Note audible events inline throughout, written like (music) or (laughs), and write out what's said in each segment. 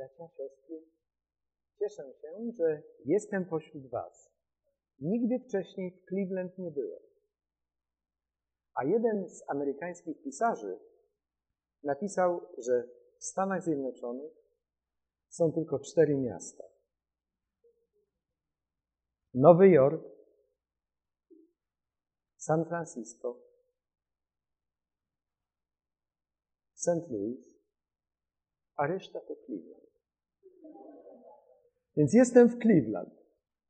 bracia, siostry, cieszę się, że jestem pośród Was. Nigdy wcześniej w Cleveland nie byłem. A jeden z amerykańskich pisarzy napisał, że w Stanach Zjednoczonych są tylko cztery miasta. Nowy Jork, San Francisco, St. Louis, a reszta to Cleveland. Więc jestem w Cleveland.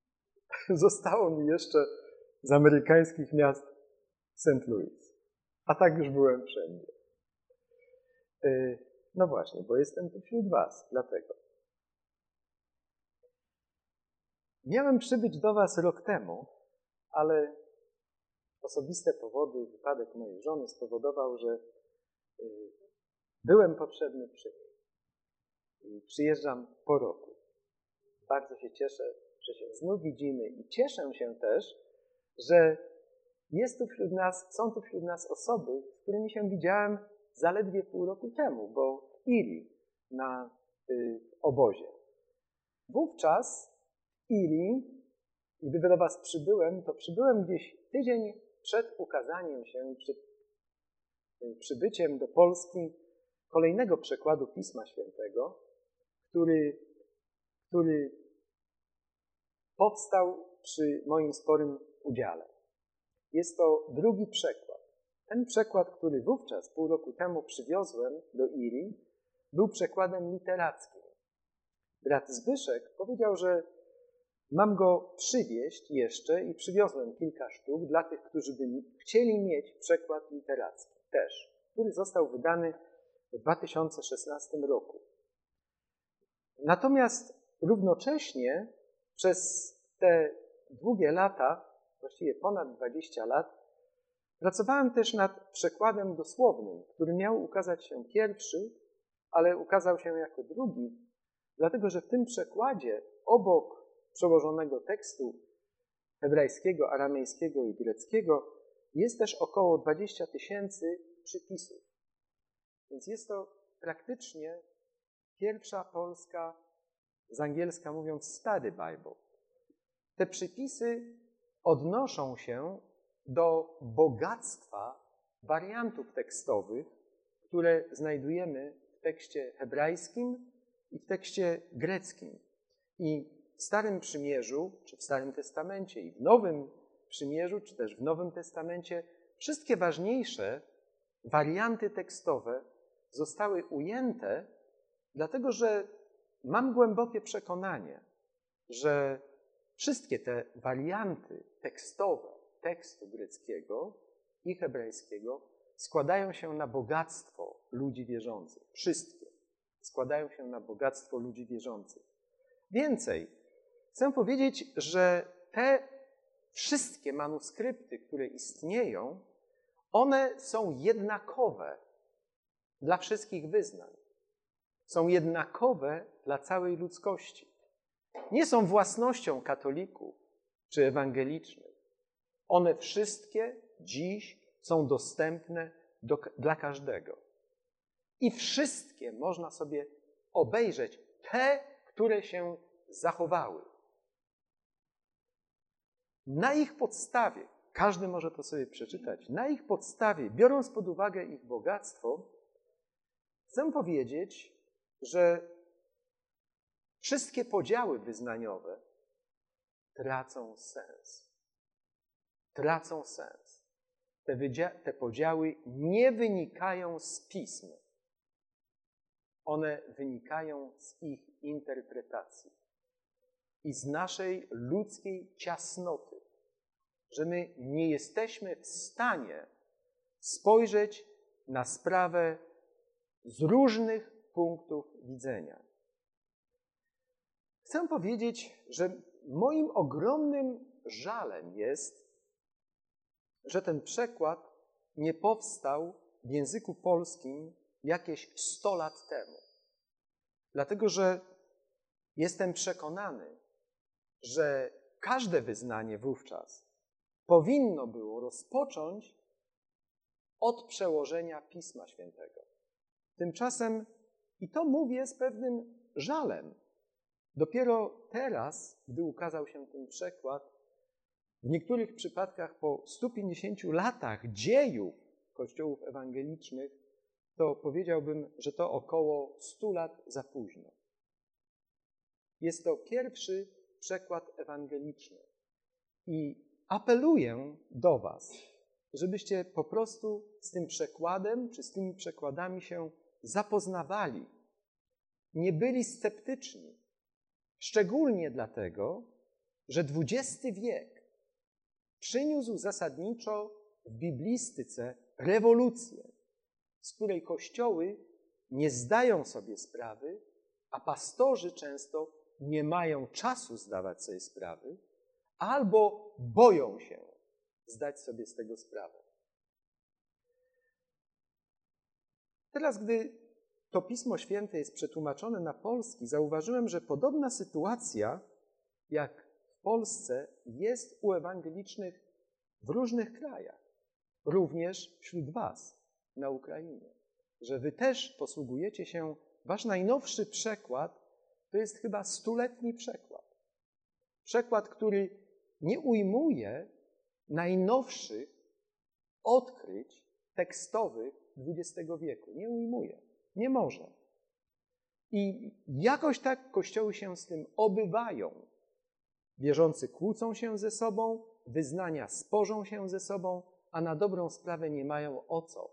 (laughs) Zostało mi jeszcze z amerykańskich miast St. Louis. A tak już byłem wszędzie. E, no właśnie, bo jestem tu wśród Was, dlatego. Miałem przybyć do Was rok temu, ale osobiste powody, wypadek mojej żony spowodował, że e, byłem potrzebny przy niej. Przyjeżdżam po roku. Bardzo się cieszę, że się znów widzimy i cieszę się też, że jest tu wśród nas, są tu wśród nas osoby, z którymi się widziałem zaledwie pół roku temu, bo w Iri na y, obozie. Wówczas w Iri, gdy do Was przybyłem, to przybyłem gdzieś tydzień przed ukazaniem się, przed y, przybyciem do Polski kolejnego przekładu Pisma Świętego, który, który powstał przy moim sporym udziale. Jest to drugi przekład. Ten przekład, który wówczas, pół roku temu przywiozłem do Iri, był przekładem literackim. Brat Zbyszek powiedział, że mam go przywieźć jeszcze i przywiozłem kilka sztuk dla tych, którzy by chcieli mieć przekład literacki też, który został wydany w 2016 roku. Natomiast równocześnie przez te długie lata, właściwie ponad 20 lat, pracowałem też nad przekładem dosłownym, który miał ukazać się pierwszy, ale ukazał się jako drugi, dlatego że w tym przekładzie obok przełożonego tekstu hebrajskiego, aramejskiego i greckiego jest też około 20 tysięcy przypisów. Więc jest to praktycznie pierwsza polska, z angielska mówiąc, stary Bible. Te przypisy odnoszą się do bogactwa wariantów tekstowych, które znajdujemy w tekście hebrajskim i w tekście greckim. I w Starym Przymierzu, czy w Starym Testamencie, i w Nowym Przymierzu, czy też w Nowym Testamencie, wszystkie ważniejsze warianty tekstowe zostały ujęte, dlatego że mam głębokie przekonanie, że wszystkie te warianty tekstowe tekstu greckiego i hebrajskiego składają się na bogactwo ludzi wierzących. Wszystkie składają się na bogactwo ludzi wierzących. Więcej, chcę powiedzieć, że te wszystkie manuskrypty, które istnieją, one są jednakowe dla wszystkich wyznań. Są jednakowe dla całej ludzkości. Nie są własnością katolików czy ewangelicznych. One wszystkie dziś są dostępne do, dla każdego. I wszystkie można sobie obejrzeć, te, które się zachowały. Na ich podstawie, każdy może to sobie przeczytać, na ich podstawie, biorąc pod uwagę ich bogactwo, chcę powiedzieć, że wszystkie podziały wyznaniowe tracą sens. Tracą sens. Te, te podziały nie wynikają z pism. One wynikają z ich interpretacji i z naszej ludzkiej ciasnoty, że my nie jesteśmy w stanie spojrzeć na sprawę z różnych punktów widzenia. Chcę powiedzieć, że moim ogromnym żalem jest, że ten przekład nie powstał w języku polskim jakieś 100 lat temu. Dlatego, że jestem przekonany, że każde wyznanie wówczas powinno było rozpocząć od przełożenia Pisma Świętego. Tymczasem, i to mówię z pewnym żalem. Dopiero teraz, gdy ukazał się ten przekład, w niektórych przypadkach po 150 latach dziejów kościołów ewangelicznych, to powiedziałbym, że to około 100 lat za późno. Jest to pierwszy przekład ewangeliczny. I apeluję do Was, żebyście po prostu z tym przekładem czy z tymi przekładami się zapoznawali. Nie byli sceptyczni. Szczególnie dlatego, że XX wiek przyniósł zasadniczo w biblistyce rewolucję, z której kościoły nie zdają sobie sprawy, a pastorzy często nie mają czasu zdawać sobie sprawy, albo boją się zdać sobie z tego sprawę. Teraz, gdy to Pismo Święte jest przetłumaczone na polski, zauważyłem, że podobna sytuacja jak w Polsce jest u ewangelicznych w różnych krajach, również wśród Was na Ukrainie. Że Wy też posługujecie się, Wasz najnowszy przekład to jest chyba stuletni przekład. Przekład, który nie ujmuje najnowszych odkryć tekstowych XX wieku. Nie ujmuje. Nie może. I jakoś tak kościoły się z tym obywają. Wierzący kłócą się ze sobą, wyznania sporzą się ze sobą, a na dobrą sprawę nie mają o co.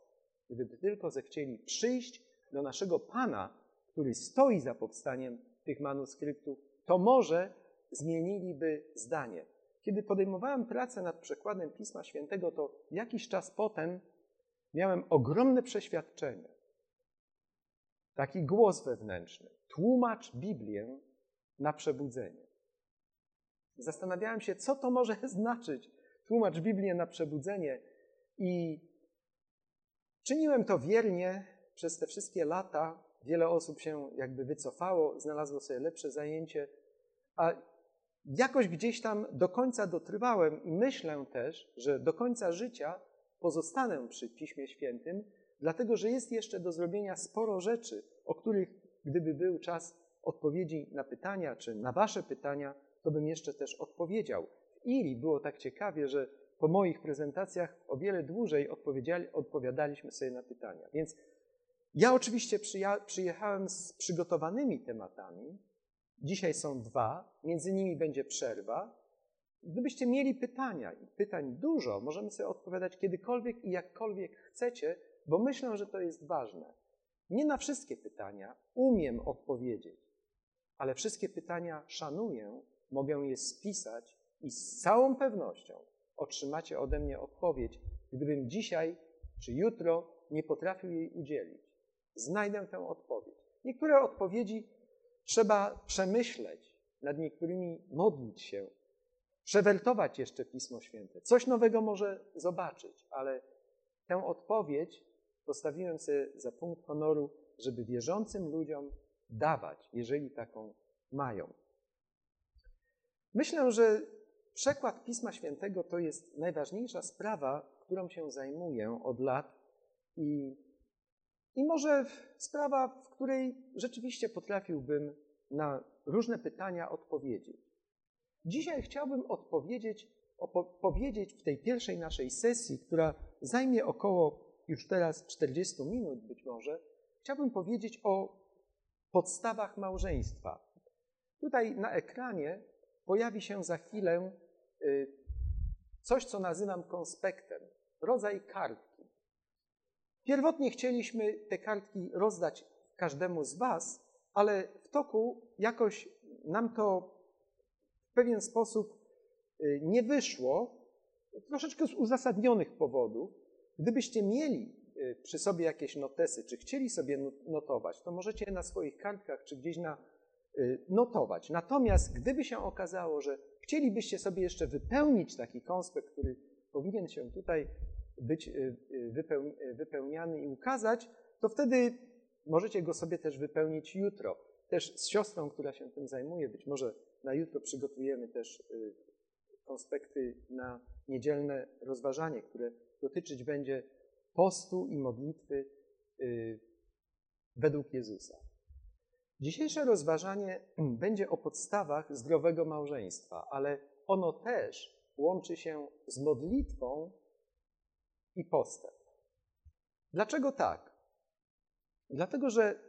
Gdyby tylko zechcieli przyjść do naszego Pana, który stoi za powstaniem tych manuskryptów, to może zmieniliby zdanie. Kiedy podejmowałem pracę nad przekładem Pisma Świętego, to jakiś czas potem miałem ogromne przeświadczenie, taki głos wewnętrzny. Tłumacz Biblię na przebudzenie. Zastanawiałem się, co to może (laughs) znaczyć. Tłumacz Biblię na przebudzenie. I czyniłem to wiernie przez te wszystkie lata. Wiele osób się jakby wycofało, znalazło sobie lepsze zajęcie, a jakoś gdzieś tam do końca dotrwałem myślę też, że do końca życia pozostanę przy Piśmie Świętym, dlatego że jest jeszcze do zrobienia sporo rzeczy, o których, gdyby był czas odpowiedzi na pytania, czy na Wasze pytania, to bym jeszcze też odpowiedział. W Ili było tak ciekawie, że po moich prezentacjach o wiele dłużej odpowiadaliśmy sobie na pytania. Więc ja oczywiście przyjechałem z przygotowanymi tematami. Dzisiaj są dwa, między nimi będzie przerwa. Gdybyście mieli pytania, i pytań dużo, możemy sobie odpowiadać kiedykolwiek i jakkolwiek chcecie, bo myślę, że to jest ważne. Nie na wszystkie pytania umiem odpowiedzieć, ale wszystkie pytania szanuję, mogę je spisać i z całą pewnością otrzymacie ode mnie odpowiedź, gdybym dzisiaj czy jutro nie potrafił jej udzielić. Znajdę tę odpowiedź. Niektóre odpowiedzi trzeba przemyśleć, nad niektórymi modlić się, przewertować jeszcze Pismo Święte. Coś nowego może zobaczyć, ale tę odpowiedź postawiłem sobie za punkt honoru, żeby wierzącym ludziom dawać, jeżeli taką mają. Myślę, że przekład Pisma Świętego to jest najważniejsza sprawa, którą się zajmuję od lat i, i może sprawa, w której rzeczywiście potrafiłbym na różne pytania odpowiedzieć. Dzisiaj chciałbym odpowiedzieć, opowiedzieć w tej pierwszej naszej sesji, która zajmie około już teraz 40 minut być może, chciałbym powiedzieć o podstawach małżeństwa. Tutaj na ekranie pojawi się za chwilę y, coś, co nazywam konspektem, rodzaj kartki. Pierwotnie chcieliśmy te kartki rozdać każdemu z Was, ale w toku jakoś nam to pewien sposób y, nie wyszło, troszeczkę z uzasadnionych powodów. Gdybyście mieli y, przy sobie jakieś notesy, czy chcieli sobie notować, to możecie na swoich kartkach, czy gdzieś na y, notować. Natomiast gdyby się okazało, że chcielibyście sobie jeszcze wypełnić taki konspekt, który powinien się tutaj być wypełniany i ukazać, to wtedy możecie go sobie też wypełnić jutro też z siostrą, która się tym zajmuje. Być może na jutro przygotujemy też y, konspekty na niedzielne rozważanie, które dotyczyć będzie postu i modlitwy y, według Jezusa. Dzisiejsze rozważanie (clears throat) będzie o podstawach zdrowego małżeństwa, ale ono też łączy się z modlitwą i postem. Dlaczego tak? Dlatego, że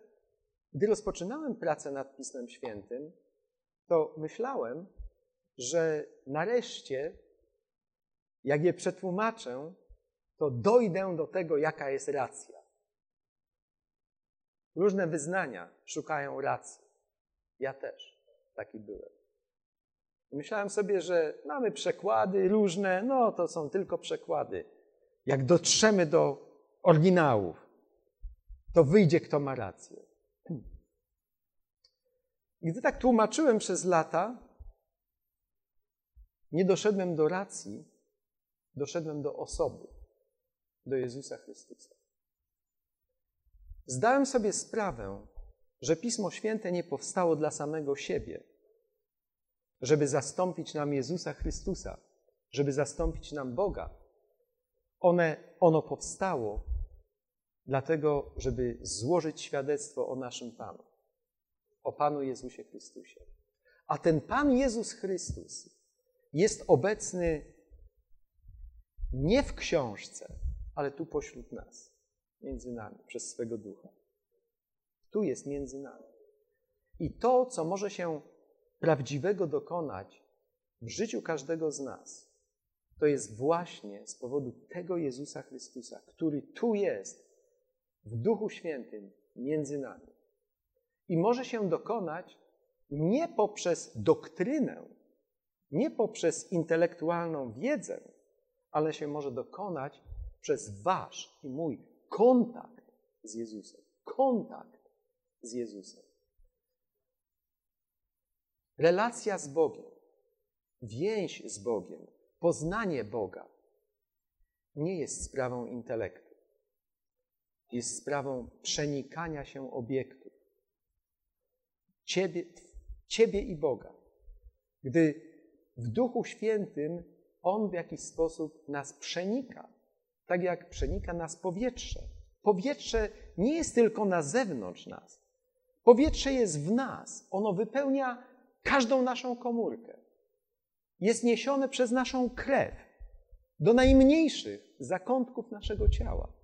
gdy rozpoczynałem pracę nad Pismem Świętym, to myślałem, że nareszcie, jak je przetłumaczę, to dojdę do tego, jaka jest racja. Różne wyznania szukają racji. Ja też taki byłem. Myślałem sobie, że mamy przekłady różne, no to są tylko przekłady. Jak dotrzemy do oryginałów, to wyjdzie, kto ma rację. Gdy tak tłumaczyłem przez lata, nie doszedłem do racji, doszedłem do osoby, do Jezusa Chrystusa. Zdałem sobie sprawę, że Pismo Święte nie powstało dla samego siebie, żeby zastąpić nam Jezusa Chrystusa, żeby zastąpić nam Boga. One, ono powstało dlatego, żeby złożyć świadectwo o naszym Panu, o Panu Jezusie Chrystusie. A ten Pan Jezus Chrystus jest obecny nie w książce, ale tu pośród nas, między nami, przez swego ducha. Tu jest między nami. I to, co może się prawdziwego dokonać w życiu każdego z nas, to jest właśnie z powodu tego Jezusa Chrystusa, który tu jest, w Duchu Świętym, między nami. I może się dokonać nie poprzez doktrynę, nie poprzez intelektualną wiedzę, ale się może dokonać przez Wasz i mój kontakt z Jezusem. Kontakt z Jezusem. Relacja z Bogiem, więź z Bogiem, poznanie Boga nie jest sprawą intelektu. Jest sprawą przenikania się obiektów. Ciebie, ciebie i Boga. Gdy w Duchu Świętym On w jakiś sposób nas przenika, tak jak przenika nas powietrze. Powietrze nie jest tylko na zewnątrz nas. Powietrze jest w nas. Ono wypełnia każdą naszą komórkę. Jest niesione przez naszą krew do najmniejszych zakątków naszego ciała.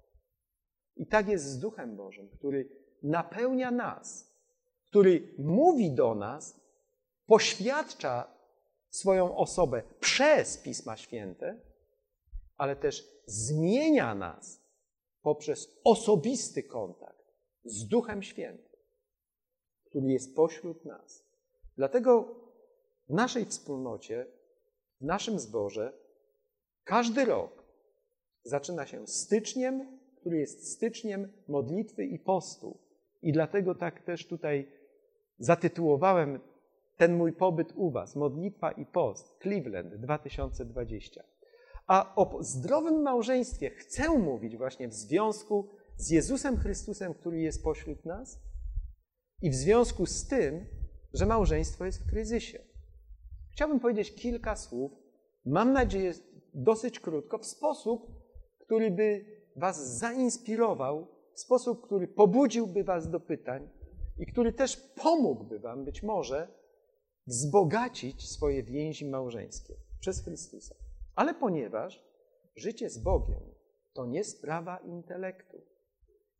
I tak jest z Duchem Bożym, który napełnia nas, który mówi do nas, poświadcza swoją osobę przez Pisma Święte, ale też zmienia nas poprzez osobisty kontakt z Duchem Świętym, który jest pośród nas. Dlatego w naszej wspólnocie, w naszym zborze, każdy rok zaczyna się styczniem, który jest styczniem modlitwy i postu. I dlatego tak też tutaj zatytułowałem ten mój pobyt u Was, modlitwa i post, Cleveland 2020. A o zdrowym małżeństwie chcę mówić właśnie w związku z Jezusem Chrystusem, który jest pośród nas i w związku z tym, że małżeństwo jest w kryzysie. Chciałbym powiedzieć kilka słów, mam nadzieję dosyć krótko, w sposób, który by Was zainspirował, w sposób, który pobudziłby Was do pytań i który też pomógłby Wam być może wzbogacić swoje więzi małżeńskie przez Chrystusa. Ale ponieważ życie z Bogiem to nie sprawa intelektu,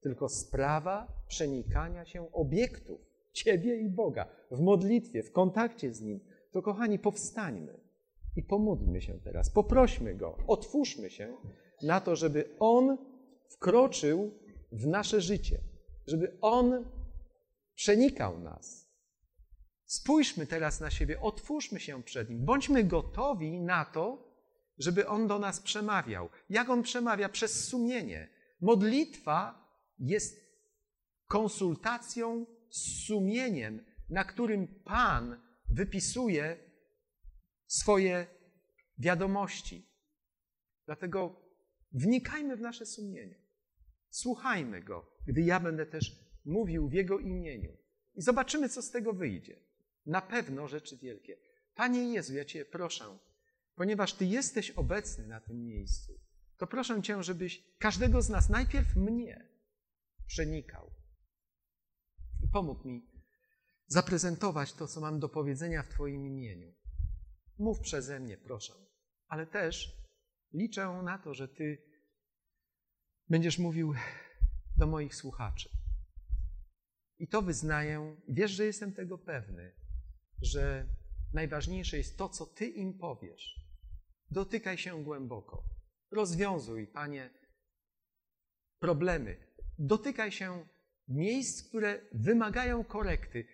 tylko sprawa przenikania się obiektów, Ciebie i Boga, w modlitwie, w kontakcie z Nim, to kochani, powstańmy i pomódlmy się teraz. Poprośmy Go, otwórzmy się na to, żeby On wkroczył w nasze życie, żeby On przenikał nas, Spójrzmy teraz na siebie, otwórzmy się przed Nim, bądźmy gotowi na to, żeby On do nas przemawiał. Jak On przemawia? Przez sumienie. Modlitwa jest konsultacją z sumieniem, na którym Pan wypisuje swoje wiadomości. Dlatego wnikajmy w nasze sumienie. Słuchajmy Go, gdy ja będę też mówił w Jego imieniu. I zobaczymy, co z tego wyjdzie na pewno rzeczy wielkie. Panie Jezu, ja Cię proszę, ponieważ Ty jesteś obecny na tym miejscu, to proszę Cię, żebyś każdego z nas, najpierw mnie, przenikał i pomógł mi zaprezentować to, co mam do powiedzenia w Twoim imieniu. Mów przeze mnie, proszę. Ale też liczę na to, że Ty będziesz mówił do moich słuchaczy. I to wyznaję, wiesz, że jestem tego pewny, że najważniejsze jest to, co Ty im powiesz. Dotykaj się głęboko. Rozwiązuj, Panie, problemy. Dotykaj się miejsc, które wymagają korekty.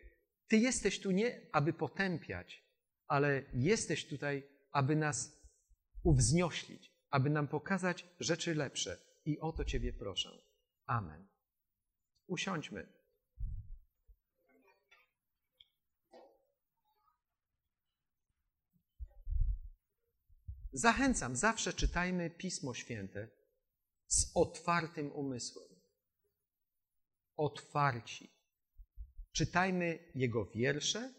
Ty jesteś tu nie, aby potępiać, ale jesteś tutaj, aby nas uwznioślić, aby nam pokazać rzeczy lepsze. I o to Ciebie proszę. Amen. Usiądźmy. Zachęcam, zawsze czytajmy Pismo Święte z otwartym umysłem. Otwarci. Czytajmy Jego wiersze,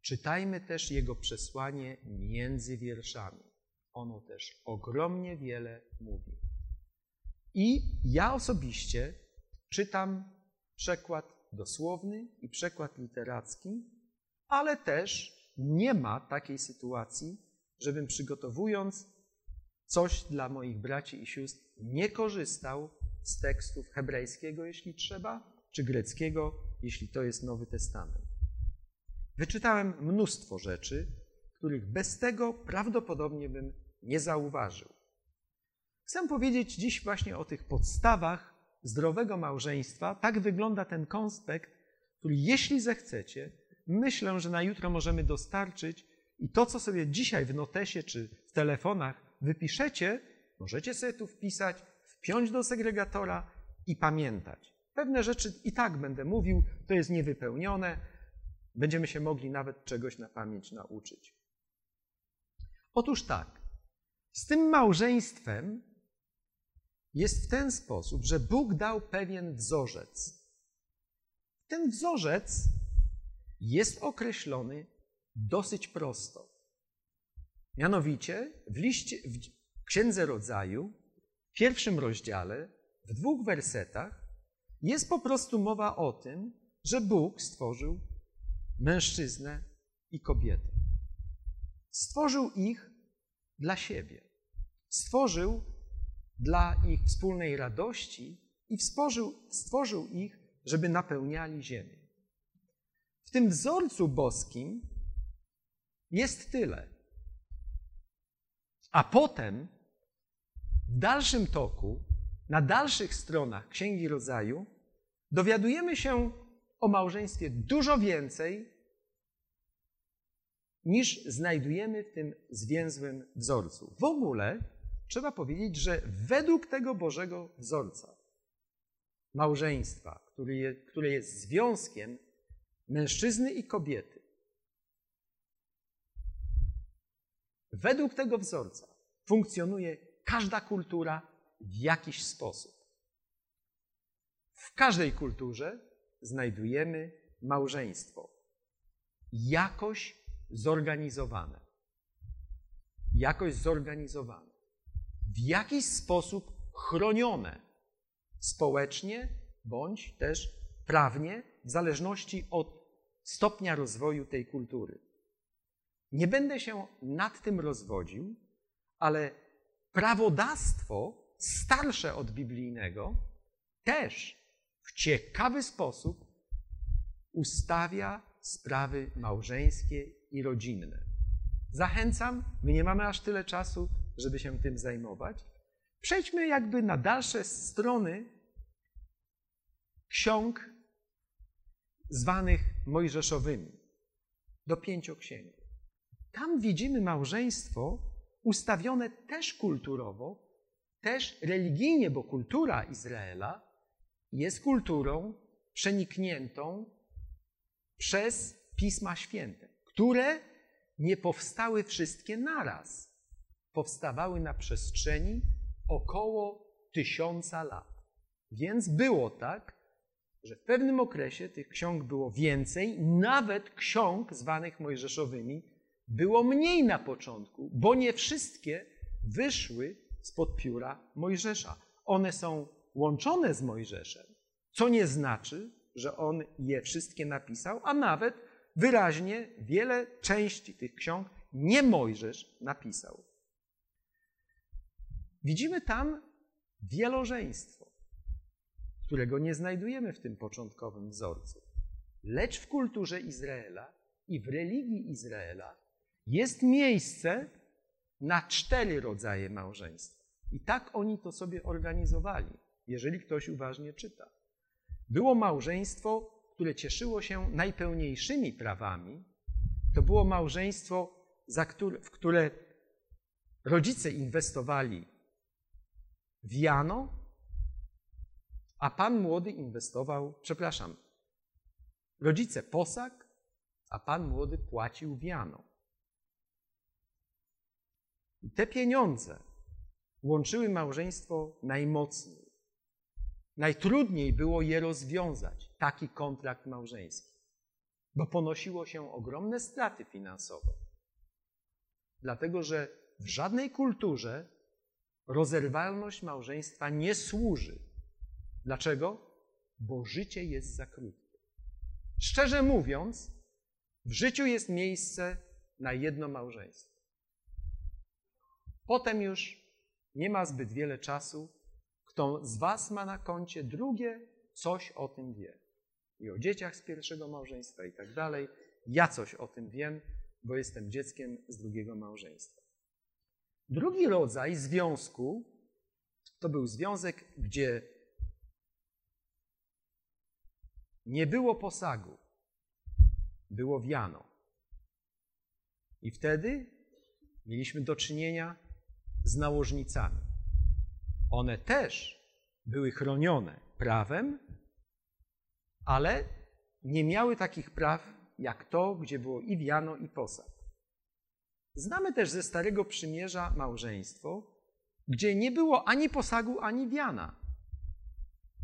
czytajmy też Jego przesłanie między wierszami. Ono też ogromnie wiele mówi. I ja osobiście czytam przekład dosłowny i przekład literacki, ale też nie ma takiej sytuacji, żebym przygotowując coś dla moich braci i sióstr nie korzystał z tekstów hebrajskiego, jeśli trzeba, czy greckiego, jeśli to jest Nowy Testament. Wyczytałem mnóstwo rzeczy, których bez tego prawdopodobnie bym nie zauważył. Chcę powiedzieć dziś właśnie o tych podstawach zdrowego małżeństwa. Tak wygląda ten konspekt, który jeśli zechcecie, myślę, że na jutro możemy dostarczyć i to, co sobie dzisiaj w notesie czy w telefonach wypiszecie, możecie sobie tu wpisać, wpiąć do segregatora i pamiętać. Pewne rzeczy i tak będę mówił, to jest niewypełnione, będziemy się mogli nawet czegoś na pamięć nauczyć. Otóż tak, z tym małżeństwem jest w ten sposób, że Bóg dał pewien wzorzec. Ten wzorzec jest określony dosyć prosto. Mianowicie w, liście, w Księdze Rodzaju, w pierwszym rozdziale, w dwóch wersetach, jest po prostu mowa o tym, że Bóg stworzył mężczyznę i kobietę. Stworzył ich dla siebie. Stworzył dla ich wspólnej radości i stworzył, stworzył ich, żeby napełniali ziemię. W tym wzorcu boskim jest tyle. A potem w dalszym toku, na dalszych stronach Księgi Rodzaju, dowiadujemy się o małżeństwie dużo więcej niż znajdujemy w tym zwięzłym wzorcu. W ogóle trzeba powiedzieć, że według tego Bożego wzorca małżeństwa, które jest związkiem mężczyzny i kobiety, według tego wzorca funkcjonuje każda kultura w jakiś sposób. W każdej kulturze znajdujemy małżeństwo jakoś zorganizowane. Jakoś zorganizowane. W jakiś sposób chronione społecznie bądź też prawnie, w zależności od stopnia rozwoju tej kultury. Nie będę się nad tym rozwodził, ale prawodawstwo starsze od biblijnego też w ciekawy sposób ustawia sprawy małżeńskie i rodzinne. Zachęcam, my nie mamy aż tyle czasu, żeby się tym zajmować. Przejdźmy jakby na dalsze strony ksiąg zwanych mojżeszowymi, do pięcioksięgu. Tam widzimy małżeństwo ustawione też kulturowo, też religijnie, bo kultura Izraela jest kulturą przenikniętą przez Pisma Święte, które nie powstały wszystkie naraz. Powstawały na przestrzeni około tysiąca lat. Więc było tak, że w pewnym okresie tych ksiąg było więcej, nawet ksiąg zwanych mojżeszowymi było mniej na początku, bo nie wszystkie wyszły spod pióra Mojżesza. One są łączone z Mojżeszem, co nie znaczy, że on je wszystkie napisał, a nawet wyraźnie wiele części tych ksiąg nie Mojżesz napisał. Widzimy tam wielożeństwo, którego nie znajdujemy w tym początkowym wzorcu. Lecz w kulturze Izraela i w religii Izraela jest miejsce na cztery rodzaje małżeństwa. I tak oni to sobie organizowali, jeżeli ktoś uważnie czyta. Było małżeństwo, które cieszyło się najpełniejszymi prawami. To było małżeństwo, w które rodzice inwestowali w Jano, a pan młody inwestował, przepraszam, rodzice posag, a pan młody płacił wiano. I te pieniądze łączyły małżeństwo najmocniej. Najtrudniej było je rozwiązać, taki kontrakt małżeński, bo ponosiło się ogromne straty finansowe. Dlatego, że w żadnej kulturze rozerwalność małżeństwa nie służy. Dlaczego? Bo życie jest za krótkie. Szczerze mówiąc, w życiu jest miejsce na jedno małżeństwo. Potem już nie ma zbyt wiele czasu. Kto z Was ma na koncie drugie, coś o tym wie. I o dzieciach z pierwszego małżeństwa i tak dalej. Ja coś o tym wiem, bo jestem dzieckiem z drugiego małżeństwa. Drugi rodzaj związku to był związek, gdzie nie było posagu, było wiano. I wtedy mieliśmy do czynienia z nałożnicami. One też były chronione prawem, ale nie miały takich praw jak to, gdzie było i wiano, i posag. Znamy też ze Starego Przymierza małżeństwo, gdzie nie było ani posagu, ani wiana.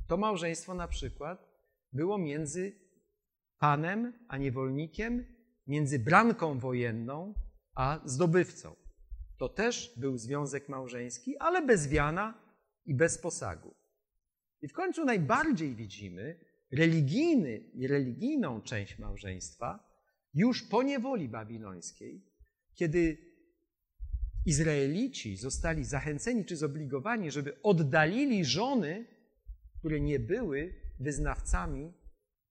To małżeństwo na przykład było między panem a niewolnikiem, między branką wojenną a zdobywcą. To też był związek małżeński, ale bez wiana i bez posagu. I w końcu najbardziej widzimy religijny religijną część małżeństwa już po niewoli babilońskiej, kiedy Izraelici zostali zachęceni czy zobligowani, żeby oddalili żony, które nie były wyznawcami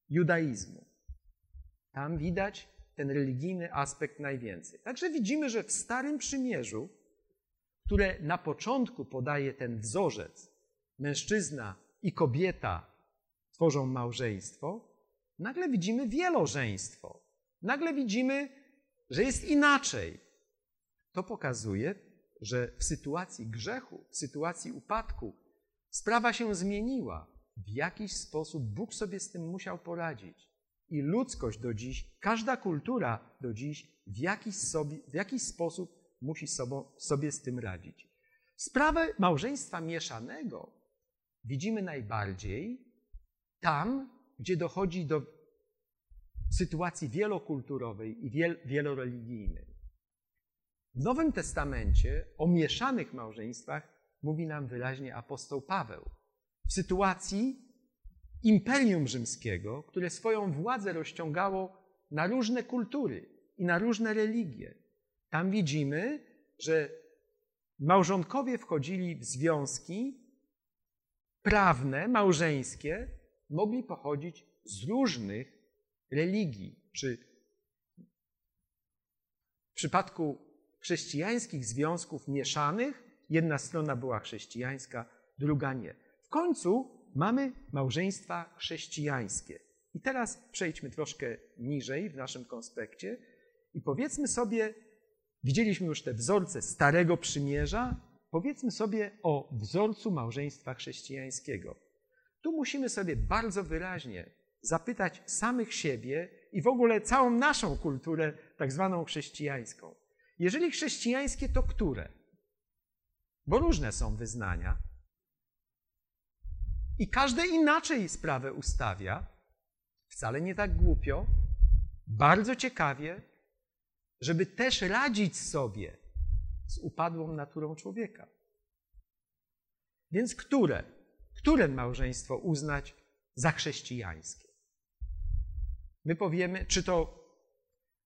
judaizmu. Tam widać ten religijny aspekt najwięcej. Także widzimy, że w Starym Przymierzu, które na początku podaje ten wzorzec, mężczyzna i kobieta tworzą małżeństwo, nagle widzimy wielożeństwo. Nagle widzimy, że jest inaczej. To pokazuje, że w sytuacji grzechu, w sytuacji upadku, sprawa się zmieniła. W jakiś sposób Bóg sobie z tym musiał poradzić i ludzkość do dziś, każda kultura do dziś w jakiś, sobie, w jakiś sposób musi sobą, sobie z tym radzić. Sprawę małżeństwa mieszanego widzimy najbardziej tam, gdzie dochodzi do sytuacji wielokulturowej i wiel, wieloreligijnej. W Nowym Testamencie o mieszanych małżeństwach mówi nam wyraźnie apostoł Paweł. W sytuacji imperium rzymskiego, które swoją władzę rozciągało na różne kultury i na różne religie. Tam widzimy, że małżonkowie wchodzili w związki prawne, małżeńskie, mogli pochodzić z różnych religii, czy w przypadku chrześcijańskich związków mieszanych, jedna strona była chrześcijańska, druga nie. W końcu mamy małżeństwa chrześcijańskie. I teraz przejdźmy troszkę niżej w naszym konspekcie i powiedzmy sobie, widzieliśmy już te wzorce Starego Przymierza, powiedzmy sobie o wzorcu małżeństwa chrześcijańskiego. Tu musimy sobie bardzo wyraźnie zapytać samych siebie i w ogóle całą naszą kulturę, tak zwaną chrześcijańską. Jeżeli chrześcijańskie, to które? Bo różne są wyznania. I każde inaczej sprawę ustawia, wcale nie tak głupio, bardzo ciekawie, żeby też radzić sobie z upadłą naturą człowieka. Więc które? Które małżeństwo uznać za chrześcijańskie? My powiemy, czy to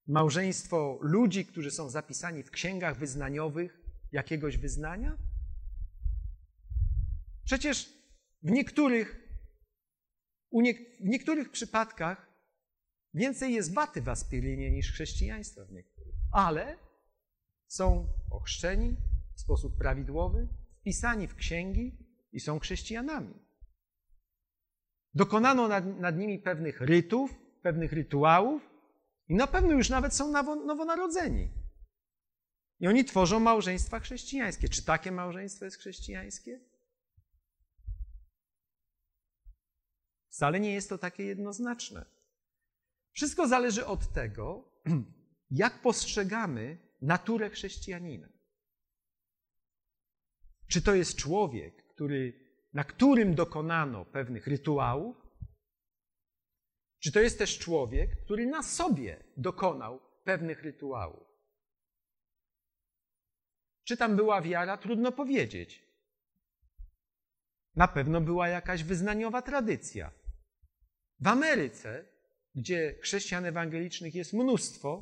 małżeństwo ludzi, którzy są zapisani w księgach wyznaniowych jakiegoś wyznania? Przecież w niektórych, nie, w niektórych przypadkach więcej jest waty w aspirynie niż chrześcijaństwa w niektórych. Ale są ochrzczeni w sposób prawidłowy, wpisani w księgi i są chrześcijanami. Dokonano nad, nad nimi pewnych rytów, pewnych rytuałów i na pewno już nawet są nowonarodzeni. I oni tworzą małżeństwa chrześcijańskie. Czy takie małżeństwo jest chrześcijańskie? Wcale nie jest to takie jednoznaczne. Wszystko zależy od tego, (clears throat) jak postrzegamy naturę chrześcijanina. Czy to jest człowiek, który, na którym dokonano pewnych rytuałów, czy to jest też człowiek, który na sobie dokonał pewnych rytuałów? Czy tam była wiara? Trudno powiedzieć. Na pewno była jakaś wyznaniowa tradycja. W Ameryce, gdzie chrześcijan ewangelicznych jest mnóstwo,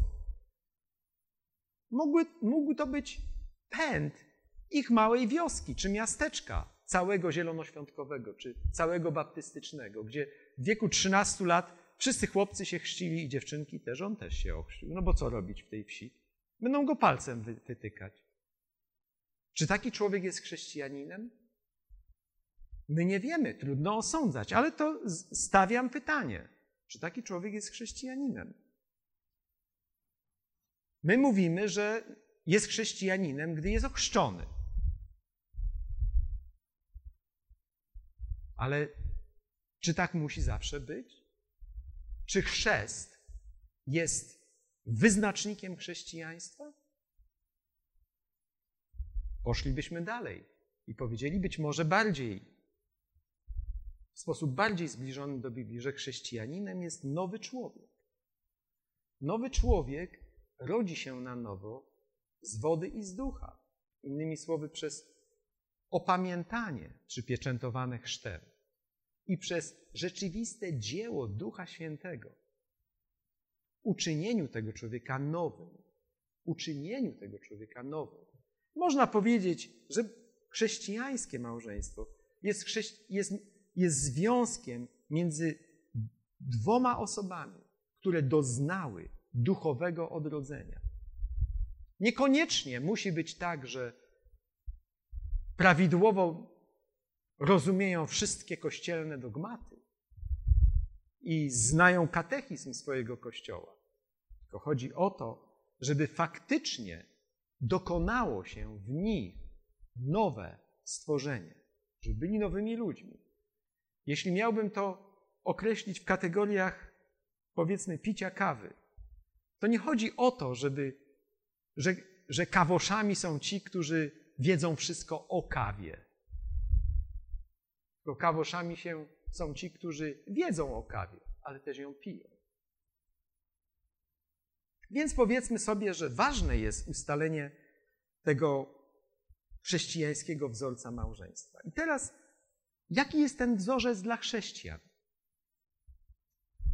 mógłby, mógł to być pęd ich małej wioski czy miasteczka, całego zielonoświątkowego czy całego baptystycznego, gdzie w wieku 13 lat wszyscy chłopcy się chrzcili i dziewczynki też, on też się ochrzcił. No bo co robić w tej wsi? Będą go palcem wytykać. Czy taki człowiek jest chrześcijaninem? My nie wiemy, trudno osądzać, ale to stawiam pytanie, czy taki człowiek jest chrześcijaninem? My mówimy, że jest chrześcijaninem, gdy jest ochrzczony. Ale czy tak musi zawsze być? Czy chrzest jest wyznacznikiem chrześcijaństwa? Poszlibyśmy dalej i powiedzieli być może bardziej, w sposób bardziej zbliżony do Biblii, że chrześcijaninem jest nowy człowiek. Nowy człowiek rodzi się na nowo z wody i z ducha. Innymi słowy, przez opamiętanie przypieczętowane chrztem i przez rzeczywiste dzieło Ducha Świętego. Uczynieniu tego człowieka nowym. Uczynieniu tego człowieka nowym. Można powiedzieć, że chrześcijańskie małżeństwo jest, jest, jest związkiem między dwoma osobami, które doznały duchowego odrodzenia. Niekoniecznie musi być tak, że prawidłowo rozumieją wszystkie kościelne dogmaty i znają katechizm swojego kościoła. Tylko chodzi o to, żeby faktycznie dokonało się w nich nowe stworzenie, żeby byli nowymi ludźmi. Jeśli miałbym to określić w kategoriach, powiedzmy, picia kawy, to nie chodzi o to, żeby, że, że kawoszami są ci, którzy wiedzą wszystko o kawie. Tylko kawoszami się są ci, którzy wiedzą o kawie, ale też ją piją. Więc powiedzmy sobie, że ważne jest ustalenie tego chrześcijańskiego wzorca małżeństwa. I teraz, jaki jest ten wzorzec dla chrześcijan?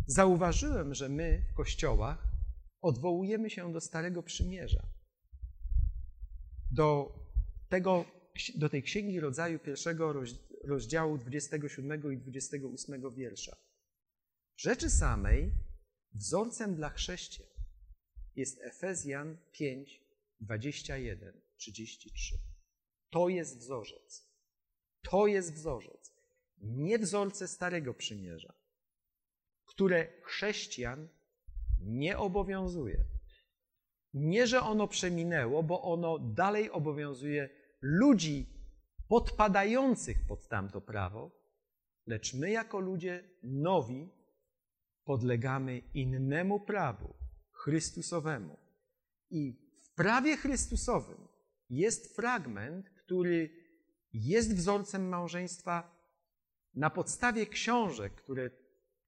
Zauważyłem, że my w kościołach odwołujemy się do Starego Przymierza, do, tego, do tej księgi rodzaju pierwszego rozdziału 27 i 28 wiersza. Rzeczy samej wzorcem dla chrześcijan jest Efezjan 5, 21, 33. To jest wzorzec. To jest wzorzec. Nie wzorce Starego Przymierza, które chrześcijan nie obowiązuje. Nie, że ono przeminęło, bo ono dalej obowiązuje ludzi podpadających pod tamto prawo, lecz my jako ludzie nowi podlegamy innemu prawu, Chrystusowemu. I w prawie Chrystusowym jest fragment, który jest wzorcem małżeństwa na podstawie książek, które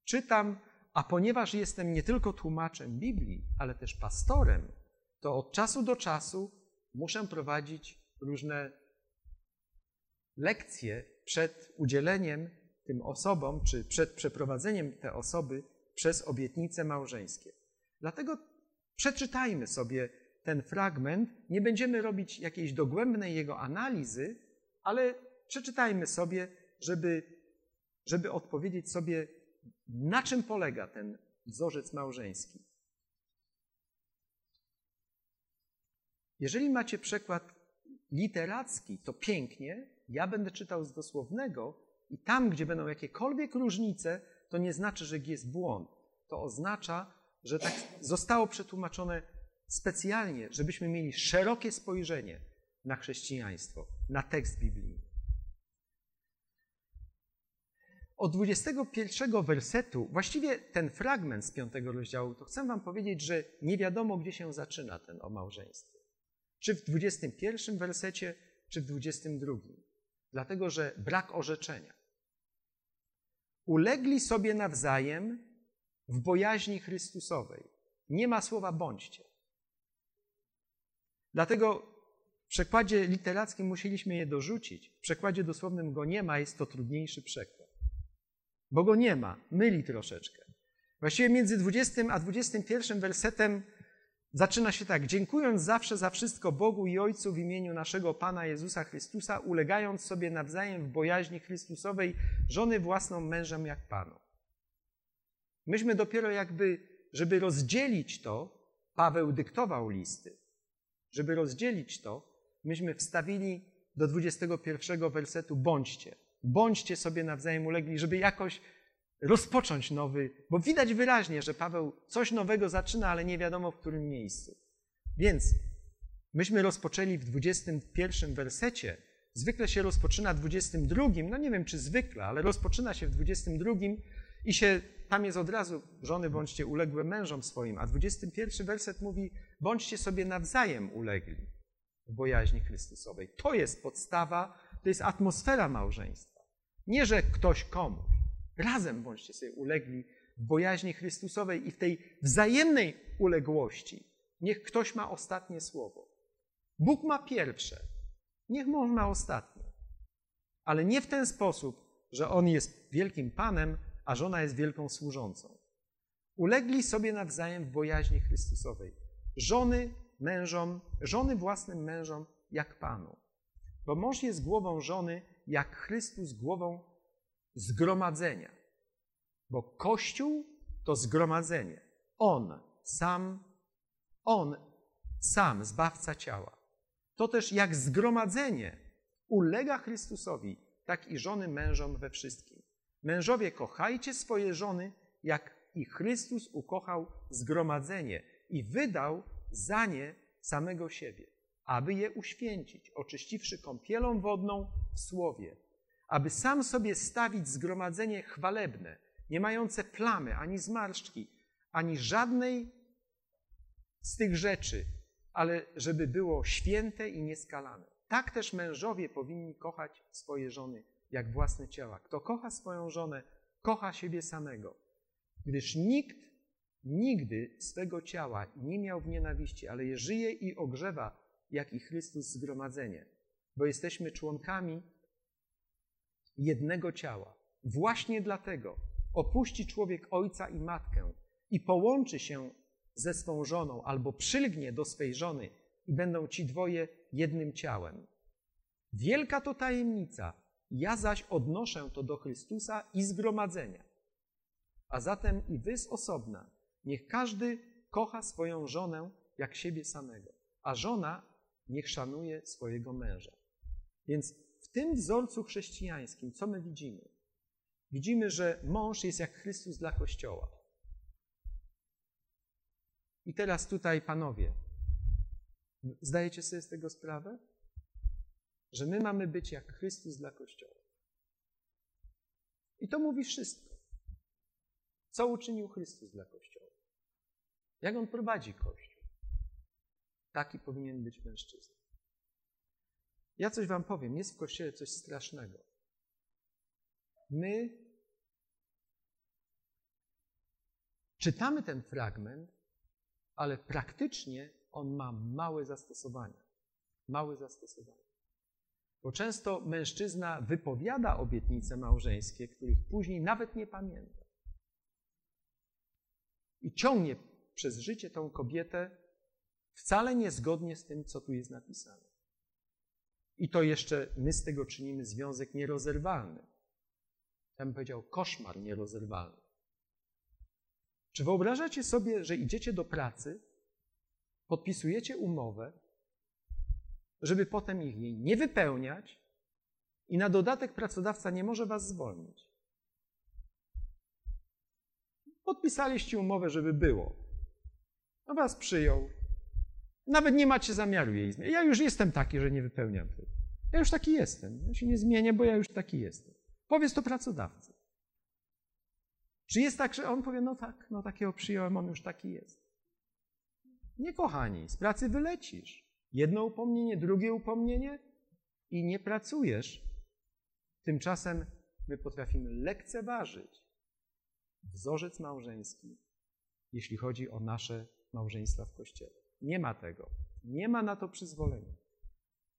czytam a ponieważ jestem nie tylko tłumaczem Biblii, ale też pastorem, to od czasu do czasu muszę prowadzić różne lekcje przed udzieleniem tym osobom, czy przed przeprowadzeniem te osoby przez obietnice małżeńskie. Dlatego przeczytajmy sobie ten fragment. Nie będziemy robić jakiejś dogłębnej jego analizy, ale przeczytajmy sobie, żeby, żeby odpowiedzieć sobie, na czym polega ten wzorzec małżeński. Jeżeli macie przekład literacki, to pięknie. Ja będę czytał z dosłownego i tam, gdzie będą jakiekolwiek różnice, to nie znaczy, że jest błąd. To oznacza, że tak zostało przetłumaczone specjalnie, żebyśmy mieli szerokie spojrzenie na chrześcijaństwo, na tekst biblijny. Od 21 wersetu, właściwie ten fragment z 5 rozdziału, to chcę Wam powiedzieć, że nie wiadomo, gdzie się zaczyna ten o małżeństwie. Czy w 21 wersecie, czy w 22. Dlatego, że brak orzeczenia. Ulegli sobie nawzajem w bojaźni Chrystusowej. Nie ma słowa bądźcie. Dlatego w przekładzie literackim musieliśmy je dorzucić. W przekładzie dosłownym go nie ma, jest to trudniejszy przekład. Bo go nie ma, myli troszeczkę. Właściwie między 20 a 21 wersetem zaczyna się tak: Dziękując zawsze za wszystko Bogu i Ojcu w imieniu naszego Pana Jezusa Chrystusa, ulegając sobie nawzajem w bojaźni Chrystusowej, żony własną mężem jak Panu. Myśmy dopiero jakby, żeby rozdzielić to, Paweł dyktował listy. Żeby rozdzielić to, myśmy wstawili do 21 wersetu bądźcie. Bądźcie sobie nawzajem ulegli, żeby jakoś rozpocząć nowy, bo widać wyraźnie, że Paweł coś nowego zaczyna, ale nie wiadomo w którym miejscu. Więc myśmy rozpoczęli w 21 wersecie. Zwykle się rozpoczyna w 22, no nie wiem czy zwykle, ale rozpoczyna się w 22 i się tam jest od razu żony bądźcie uległe mężom swoim, a 21 werset mówi bądźcie sobie nawzajem ulegli w bojaźni Chrystusowej. To jest podstawa, to jest atmosfera małżeństwa. Nie, że ktoś komuś. Razem bądźcie sobie ulegli w bojaźni Chrystusowej i w tej wzajemnej uległości. Niech ktoś ma ostatnie słowo. Bóg ma pierwsze, niech mąż ma ostatnie. Ale nie w ten sposób, że on jest wielkim Panem, a żona jest wielką służącą. Ulegli sobie nawzajem w bojaźni Chrystusowej. Żony mężom, żony własnym mężom jak Panu. Bo mąż jest głową żony, jak Chrystus głową zgromadzenia. Bo Kościół to zgromadzenie. On sam, on sam, zbawca ciała. To też jak zgromadzenie ulega Chrystusowi, tak i żony mężom we wszystkim. Mężowie, kochajcie swoje żony, jak i Chrystus ukochał zgromadzenie i wydał za nie samego siebie, aby je uświęcić, oczyściwszy kąpielą wodną w słowie, aby sam sobie stawić zgromadzenie chwalebne, nie mające plamy, ani zmarszczki, ani żadnej z tych rzeczy, ale żeby było święte i nieskalane. Tak też mężowie powinni kochać swoje żony jak własne ciała. Kto kocha swoją żonę, kocha siebie samego. Gdyż nikt nigdy swego ciała nie miał w nienawiści, ale je żyje i ogrzewa, jak i Chrystus zgromadzenie, bo jesteśmy członkami jednego ciała. Właśnie dlatego opuści człowiek ojca i matkę i połączy się ze swą żoną albo przylgnie do swej żony i będą ci dwoje jednym ciałem. Wielka to tajemnica, ja zaś odnoszę to do Chrystusa i zgromadzenia. A zatem i wy z osobna, niech każdy kocha swoją żonę jak siebie samego, a żona niech szanuje swojego męża. Więc w tym wzorcu chrześcijańskim, co my widzimy? Widzimy, że mąż jest jak Chrystus dla Kościoła. I teraz tutaj, panowie, zdajecie sobie z tego sprawę? Że my mamy być jak Chrystus dla Kościoła. I to mówi wszystko. Co uczynił Chrystus dla Kościoła? Jak on prowadzi Kościół? Taki powinien być mężczyzna. Ja coś wam powiem, jest w Kościele coś strasznego. My czytamy ten fragment, ale praktycznie on ma małe zastosowanie. Małe zastosowanie. Bo często mężczyzna wypowiada obietnice małżeńskie, których później nawet nie pamięta. i ciągnie przez życie tą kobietę wcale niezgodnie z tym, co tu jest napisane. I to jeszcze my z tego czynimy związek nierozerwalny. Ja bym powiedział koszmar nierozerwalny. Czy wyobrażacie sobie, że idziecie do pracy, podpisujecie umowę, żeby potem ich jej nie wypełniać i na dodatek pracodawca nie może was zwolnić? Podpisaliście umowę, żeby było. No was przyjął. Nawet nie macie zamiaru jej zmienić. Ja już jestem taki, że nie wypełniam tego. Ja już taki jestem. Ja się nie zmienię, bo ja już taki jestem. Powiedz to pracodawcy. Czy jest tak, że on powie, no tak, no takiego przyjąłem, on już taki jest. Nie, kochani, z pracy wylecisz. Jedno upomnienie, drugie upomnienie i nie pracujesz. Tymczasem my potrafimy lekceważyć wzorzec małżeński, jeśli chodzi o nasze małżeństwa w Kościele. Nie ma tego. Nie ma na to przyzwolenia.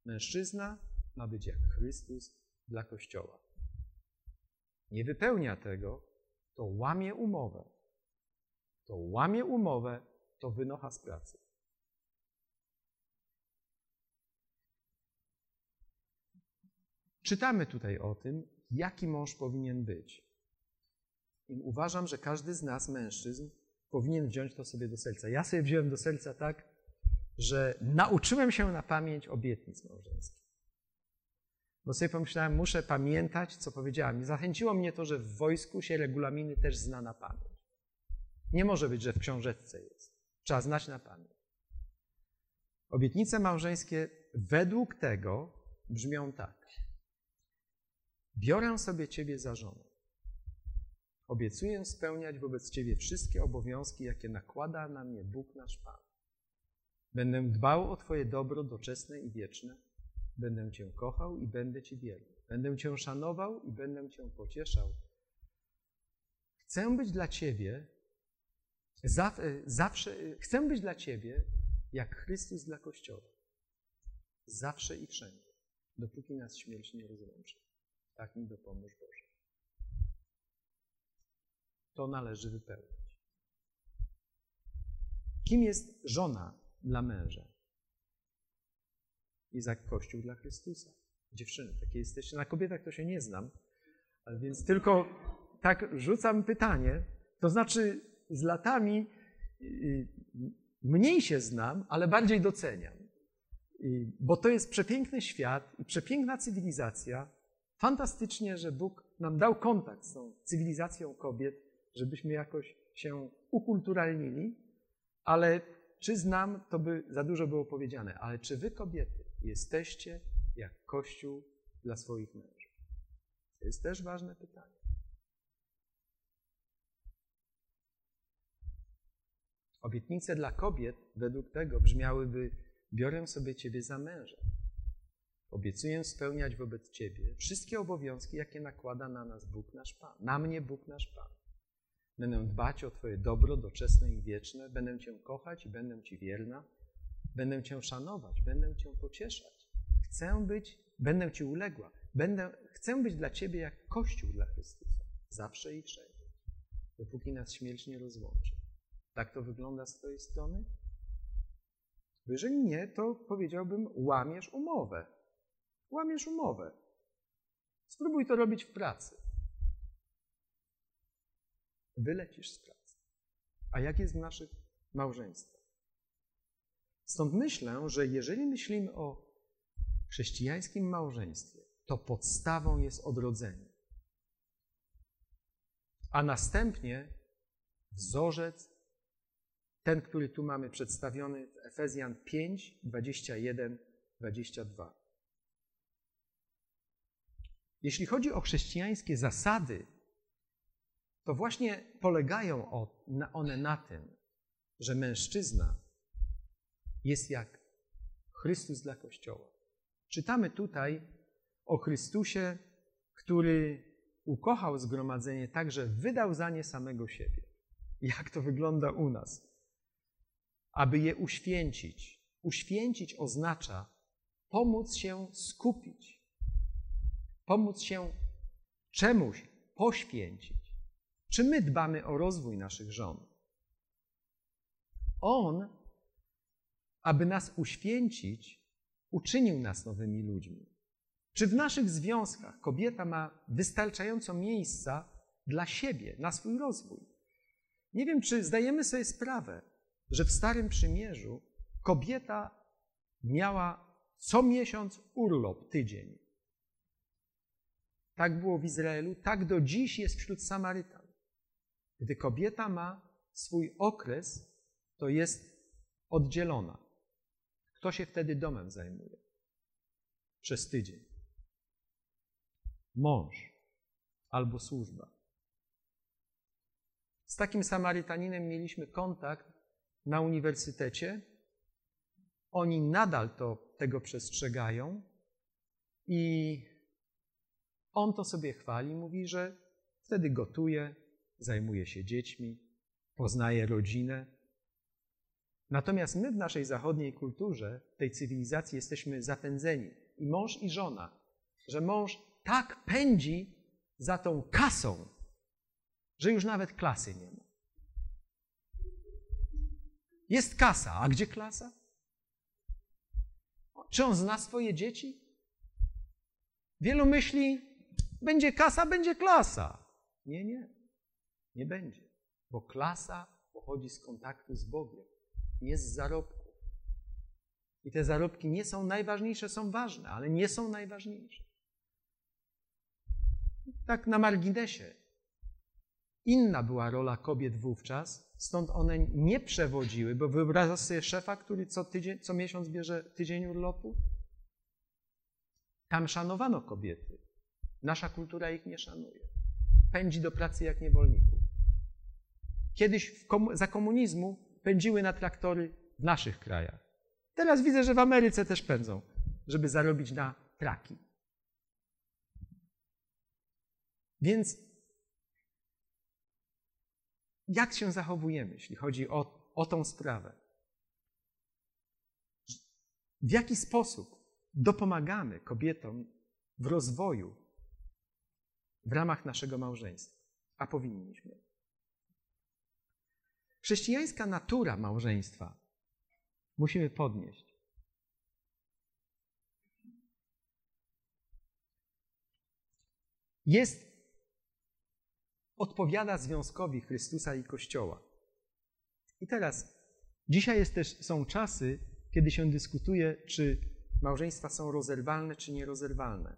Mężczyzna ma być jak Chrystus dla Kościoła. Nie wypełnia tego, to łamie umowę. To łamie umowę, to wynocha z pracy. Czytamy tutaj o tym, jaki mąż powinien być. I uważam, że każdy z nas, mężczyzn, powinien wziąć to sobie do serca. Ja sobie wziąłem do serca tak, że nauczyłem się na pamięć obietnic małżeńskich. Bo sobie pomyślałem, muszę pamiętać, co powiedziałem. I zachęciło mnie to, że w wojsku się regulaminy też zna na pamięć. Nie może być, że w książeczce jest. Trzeba znać na pamięć. Obietnice małżeńskie według tego brzmią tak. Biorę sobie Ciebie za żonę. Obiecuję spełniać wobec Ciebie wszystkie obowiązki, jakie nakłada na mnie Bóg nasz Pan. Będę dbał o Twoje dobro doczesne i wieczne. Będę Cię kochał i będę Ci wierny. Będę Cię szanował i będę Cię pocieszał. Chcę być dla Ciebie zawsze, chcę być dla Ciebie jak Chrystus dla Kościoła. Zawsze i wszędzie, dopóki nas śmierć nie rozłączy. Tak mi dopomóż Boże. To należy wypełnić. Kim jest żona dla męża? Jest jak Kościół dla Chrystusa. Dziewczyny, takie jesteście. Na kobietach to się nie znam, więc tylko tak rzucam pytanie. To znaczy, z latami y, y, mniej się znam, ale bardziej doceniam. Bo to jest przepiękny świat i przepiękna cywilizacja. Fantastycznie, że Bóg nam dał kontakt z tą cywilizacją kobiet, żebyśmy jakoś się ukulturalnili, ale czy znam, to by za dużo było powiedziane, ale czy wy kobiety jesteście jak Kościół dla swoich mężów? To jest też ważne pytanie. Obietnice dla kobiet według tego brzmiałyby: Biorę sobie Ciebie za męża. Obiecuję spełniać wobec Ciebie wszystkie obowiązki, jakie nakłada na nas Bóg nasz Pan, na mnie Bóg nasz Pan. Będę dbać o Twoje dobro doczesne i wieczne, będę Cię kochać i będę Ci wierna, będę Cię szanować, będę Cię pocieszać. Chcę być, będę Ci uległa, będę, chcę być dla Ciebie jak Kościół dla Chrystusa, zawsze i wszędzie, dopóki nas śmierć nie rozłączy. Tak to wygląda z Twojej strony? Bo jeżeli nie, to powiedziałbym, łamiesz umowę. Łamiesz umowę. Spróbuj to robić w pracy. Wylecisz z pracy. A jak jest w naszych małżeństwach? Stąd myślę, że jeżeli myślimy o chrześcijańskim małżeństwie, to podstawą jest odrodzenie. A następnie wzorzec ten, który tu mamy przedstawiony w Efezjan 5, 21, 22. Jeśli chodzi o chrześcijańskie zasady, to właśnie polegają one na tym, że mężczyzna jest jak Chrystus dla Kościoła. Czytamy tutaj o Chrystusie, który ukochał zgromadzenie tak, że wydał za nie samego siebie. Jak to wygląda u nas? aby je uświęcić. Uświęcić oznacza pomóc się skupić, pomóc się czemuś poświęcić. Czy my dbamy o rozwój naszych żon? On, aby nas uświęcić, uczynił nas nowymi ludźmi. Czy w naszych związkach kobieta ma wystarczająco miejsca dla siebie, na swój rozwój? Nie wiem, czy zdajemy sobie sprawę, że w Starym Przymierzu kobieta miała co miesiąc urlop, tydzień. Tak było w Izraelu, tak do dziś jest wśród Samarytan. Gdy kobieta ma swój okres, to jest oddzielona. Kto się wtedy domem zajmuje? Przez tydzień. Mąż albo służba. Z takim Samarytaninem mieliśmy kontakt na uniwersytecie. Oni nadal to, tego przestrzegają i on to sobie chwali, mówi, że wtedy gotuje, zajmuje się dziećmi, poznaje rodzinę. Natomiast my w naszej zachodniej kulturze, tej cywilizacji jesteśmy zapędzeni. I mąż i żona, że mąż tak pędzi za tą kasą, że już nawet klasy nie ma. Jest kasa, a gdzie klasa? Czy on zna swoje dzieci? Wielu myśli, będzie kasa, będzie klasa. Nie, nie. Nie będzie. Bo klasa pochodzi z kontaktu z Bogiem, nie z zarobku. I te zarobki nie są najważniejsze, są ważne, ale nie są najważniejsze. Tak na marginesie. Inna była rola kobiet wówczas, stąd one nie przewodziły, bo wyobrażasz sobie szefa, który co, tydzień, co miesiąc bierze tydzień urlopu? Tam szanowano kobiety. Nasza kultura ich nie szanuje. Pędzi do pracy jak niewolników. Kiedyś komu za komunizmu pędziły na traktory w naszych krajach. Teraz widzę, że w Ameryce też pędzą, żeby zarobić na traki. Więc jak się zachowujemy, jeśli chodzi o, o tą sprawę? W jaki sposób dopomagamy kobietom w rozwoju w ramach naszego małżeństwa? A powinniśmy. Chrześcijańska natura małżeństwa musimy podnieść. Jest, odpowiada związkowi Chrystusa i Kościoła. I teraz, dzisiaj jest też, są czasy, kiedy się dyskutuje, czy małżeństwa są rozerwalne, czy nierozerwalne.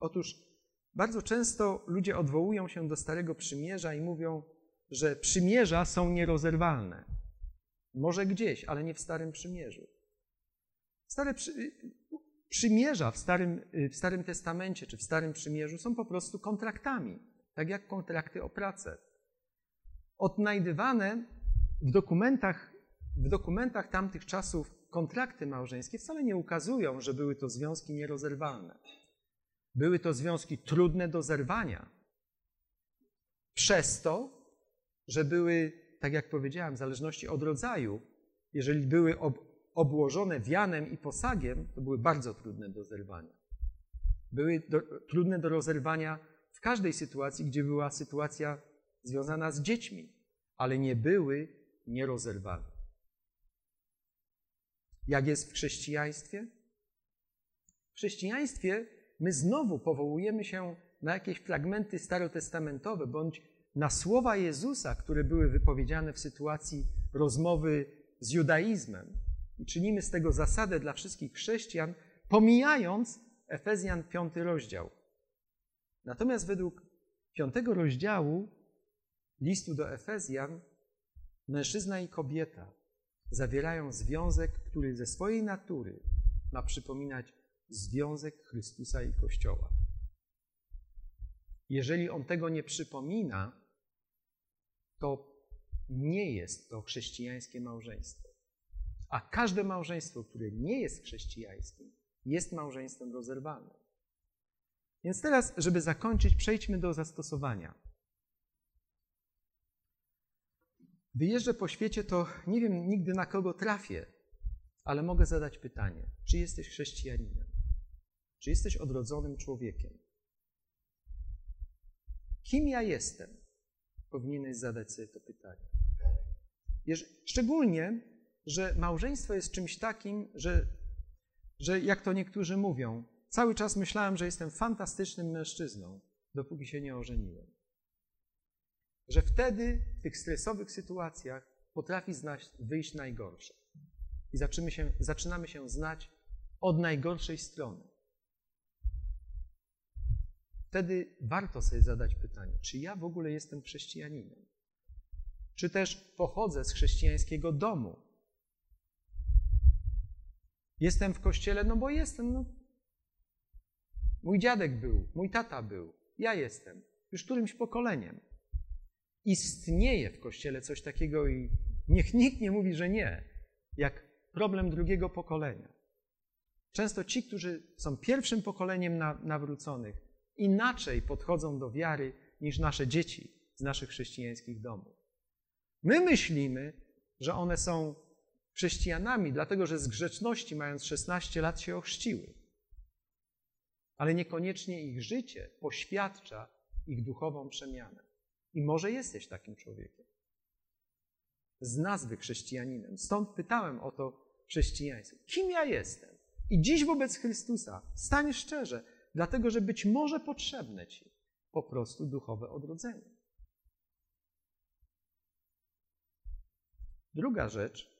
Otóż bardzo często ludzie odwołują się do Starego Przymierza i mówią, że przymierza są nierozerwalne. Może gdzieś, ale nie w Starym Przymierzu. Stare przy... przymierza w Starym, w Starym Testamencie czy w Starym Przymierzu są po prostu kontraktami, tak jak kontrakty o pracę. Odnajdywane w dokumentach, w dokumentach tamtych czasów kontrakty małżeńskie wcale nie ukazują, że były to związki nierozerwalne. Były to związki trudne do zerwania. Przez to, że były, tak jak powiedziałem, w zależności od rodzaju, jeżeli były ob obłożone wianem i posagiem, to były bardzo trudne do zerwania. Były do, trudne do rozerwania w każdej sytuacji, gdzie była sytuacja związana z dziećmi, ale nie były nierozerwalne. Jak jest w chrześcijaństwie? W chrześcijaństwie my znowu powołujemy się na jakieś fragmenty starotestamentowe bądź na słowa Jezusa, które były wypowiedziane w sytuacji rozmowy z judaizmem. I czynimy z tego zasadę dla wszystkich chrześcijan, pomijając Efezjan 5 rozdział. Natomiast według 5 rozdziału listu do Efezjan mężczyzna i kobieta zawierają związek, który ze swojej natury ma przypominać związek Chrystusa i Kościoła. Jeżeli on tego nie przypomina, to nie jest to chrześcijańskie małżeństwo. A każde małżeństwo, które nie jest chrześcijańskim, jest małżeństwem rozerwanym. Więc teraz, żeby zakończyć, przejdźmy do zastosowania. Wyjeżdżę po świecie, to nie wiem nigdy na kogo trafię, ale mogę zadać pytanie: czy jesteś chrześcijaninem? Czy jesteś odrodzonym człowiekiem? Kim ja jestem? Powinieneś zadać sobie to pytanie. Szczególnie, że małżeństwo jest czymś takim, że, że jak to niektórzy mówią, cały czas myślałem, że jestem fantastycznym mężczyzną, dopóki się nie ożeniłem. Że wtedy w tych stresowych sytuacjach potrafi znać, wyjść najgorsze. I zaczynamy się, zaczynamy się znać od najgorszej strony. Wtedy warto sobie zadać pytanie, czy ja w ogóle jestem chrześcijaninem? Czy też pochodzę z chrześcijańskiego domu? Jestem w kościele, no bo jestem. No. Mój dziadek był, mój tata był, ja jestem, już którymś pokoleniem. Istnieje w kościele coś takiego i niech nikt nie mówi, że nie, jak problem drugiego pokolenia. Często ci, którzy są pierwszym pokoleniem nawróconych, inaczej podchodzą do wiary niż nasze dzieci z naszych chrześcijańskich domów. My myślimy, że one są chrześcijanami, dlatego że z grzeczności, mając 16 lat, się ochrzciły. Ale niekoniecznie ich życie poświadcza ich duchową przemianę. I może jesteś takim człowiekiem. Z nazwy chrześcijaninem. Stąd pytałem o to chrześcijaństwo. Kim ja jestem? I dziś wobec Chrystusa stań szczerze, dlatego że być może potrzebne ci po prostu duchowe odrodzenie. Druga rzecz.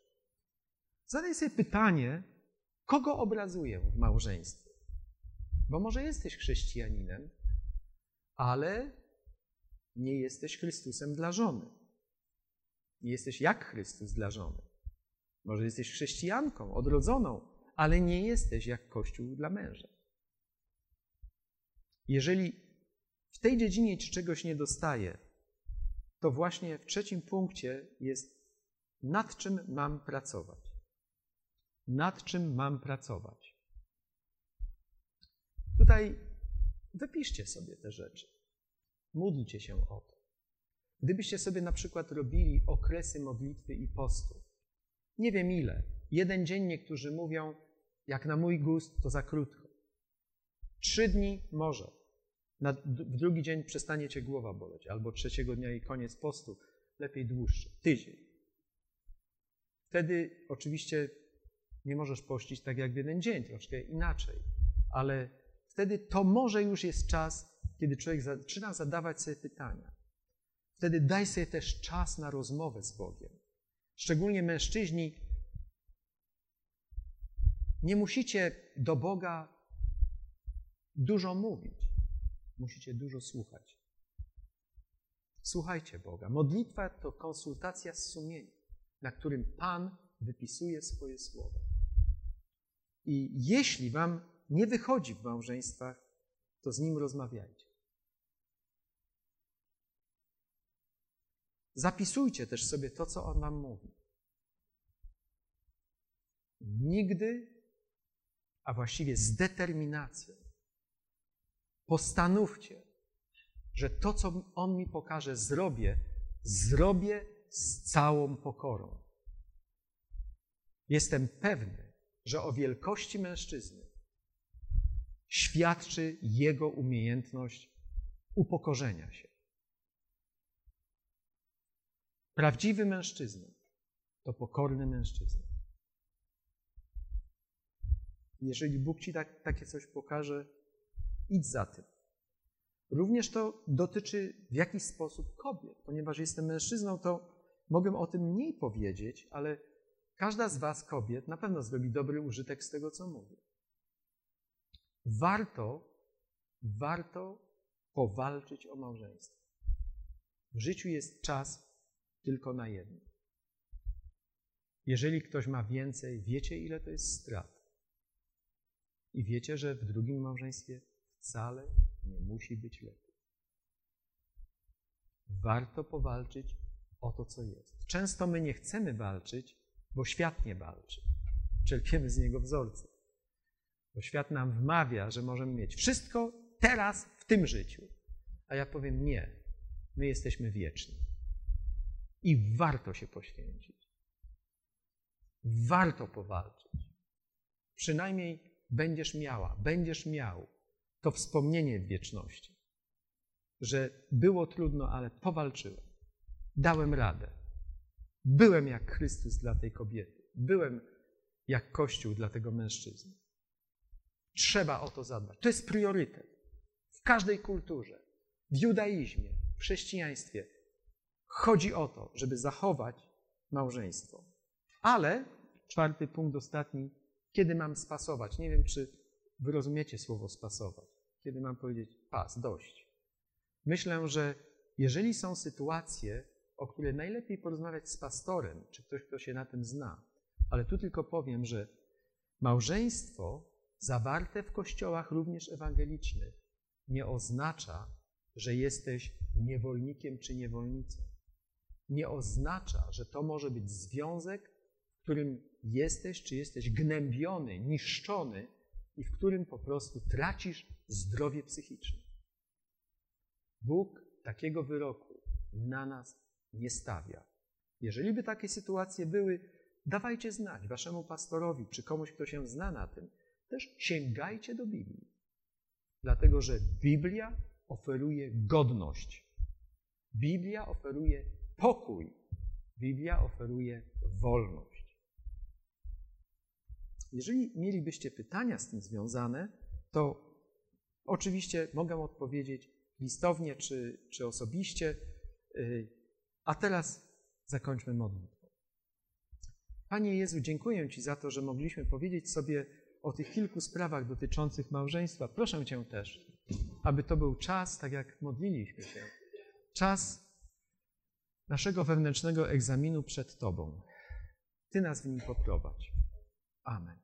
Zadaj sobie pytanie, kogo obrazuję w małżeństwie? Bo może jesteś chrześcijaninem, ale nie jesteś Chrystusem dla żony. Nie jesteś jak Chrystus dla żony. Może jesteś chrześcijanką, odrodzoną, ale nie jesteś jak Kościół dla męża. Jeżeli w tej dziedzinie ci czegoś nie dostaje, to właśnie w trzecim punkcie jest nad czym mam pracować. Nad czym mam pracować. Tutaj wypiszcie sobie te rzeczy. Módlcie się o to. Gdybyście sobie na przykład robili okresy modlitwy i postu, nie wiem ile, jeden dzień niektórzy mówią, jak na mój gust, to za krótko. Trzy dni może. Na, w drugi dzień przestanie cię głowa boleć, albo trzeciego dnia i koniec postu. Lepiej dłuższy. Tydzień. Wtedy oczywiście nie możesz pościć tak jak w jeden dzień, troszkę inaczej, ale wtedy to może już jest czas, kiedy człowiek zaczyna zadawać sobie pytania. Wtedy daj sobie też czas na rozmowę z Bogiem. Szczególnie mężczyźni nie musicie do Boga dużo mówić, musicie dużo słuchać. Słuchajcie Boga. Modlitwa to konsultacja z sumieniem, na którym Pan wypisuje swoje słowa. I jeśli Wam nie wychodzi w małżeństwach, to z Nim rozmawiajcie. Zapisujcie też sobie to, co On Wam mówi. Nigdy a właściwie z determinacją. Postanówcie, że to, co On mi pokaże, zrobię, zrobię z całą pokorą. Jestem pewny, że o wielkości mężczyzny świadczy jego umiejętność upokorzenia się. Prawdziwy mężczyzna to pokorny mężczyzna. Jeżeli Bóg ci tak, takie coś pokaże, idź za tym. Również to dotyczy w jakiś sposób kobiet. Ponieważ jestem mężczyzną, to mogę o tym mniej powiedzieć, ale każda z Was, kobiet, na pewno zrobi dobry użytek z tego, co mówię. Warto, warto powalczyć o małżeństwo. W życiu jest czas tylko na jedno. Jeżeli ktoś ma więcej, wiecie, ile to jest strat. I wiecie, że w drugim małżeństwie wcale nie musi być lepiej. Warto powalczyć o to, co jest. Często my nie chcemy walczyć, bo świat nie walczy. Czerpiemy z niego wzorce. Bo świat nam wmawia, że możemy mieć wszystko teraz, w tym życiu. A ja powiem nie. My jesteśmy wieczni. I warto się poświęcić. Warto powalczyć. Przynajmniej będziesz miała, będziesz miał to wspomnienie w wieczności, że było trudno, ale powalczyłem, dałem radę. Byłem jak Chrystus dla tej kobiety. Byłem jak Kościół dla tego mężczyzny. Trzeba o to zadbać. To jest priorytet. W każdej kulturze, w judaizmie, w chrześcijaństwie chodzi o to, żeby zachować małżeństwo. Ale, czwarty punkt, ostatni, kiedy mam spasować? Nie wiem, czy wy rozumiecie słowo spasować. Kiedy mam powiedzieć pas, dość. Myślę, że jeżeli są sytuacje, o które najlepiej porozmawiać z pastorem, czy ktoś, kto się na tym zna, ale tu tylko powiem, że małżeństwo zawarte w kościołach również ewangelicznych nie oznacza, że jesteś niewolnikiem czy niewolnicą. Nie oznacza, że to może być związek, w którym jesteś czy jesteś gnębiony, niszczony i w którym po prostu tracisz zdrowie psychiczne. Bóg takiego wyroku na nas nie stawia. Jeżeli by takie sytuacje były, dawajcie znać waszemu pastorowi czy komuś, kto się zna na tym. Też sięgajcie do Biblii. Dlatego, że Biblia oferuje godność. Biblia oferuje pokój. Biblia oferuje wolność. Jeżeli mielibyście pytania z tym związane, to oczywiście mogę odpowiedzieć listownie czy, czy osobiście. Y, a teraz zakończmy modlitwą. Panie Jezu, dziękuję Ci za to, że mogliśmy powiedzieć sobie o tych kilku sprawach dotyczących małżeństwa. Proszę Cię też, aby to był czas, tak jak modliliśmy się, czas naszego wewnętrznego egzaminu przed Tobą. Ty nas w nim poprowadź. Amen.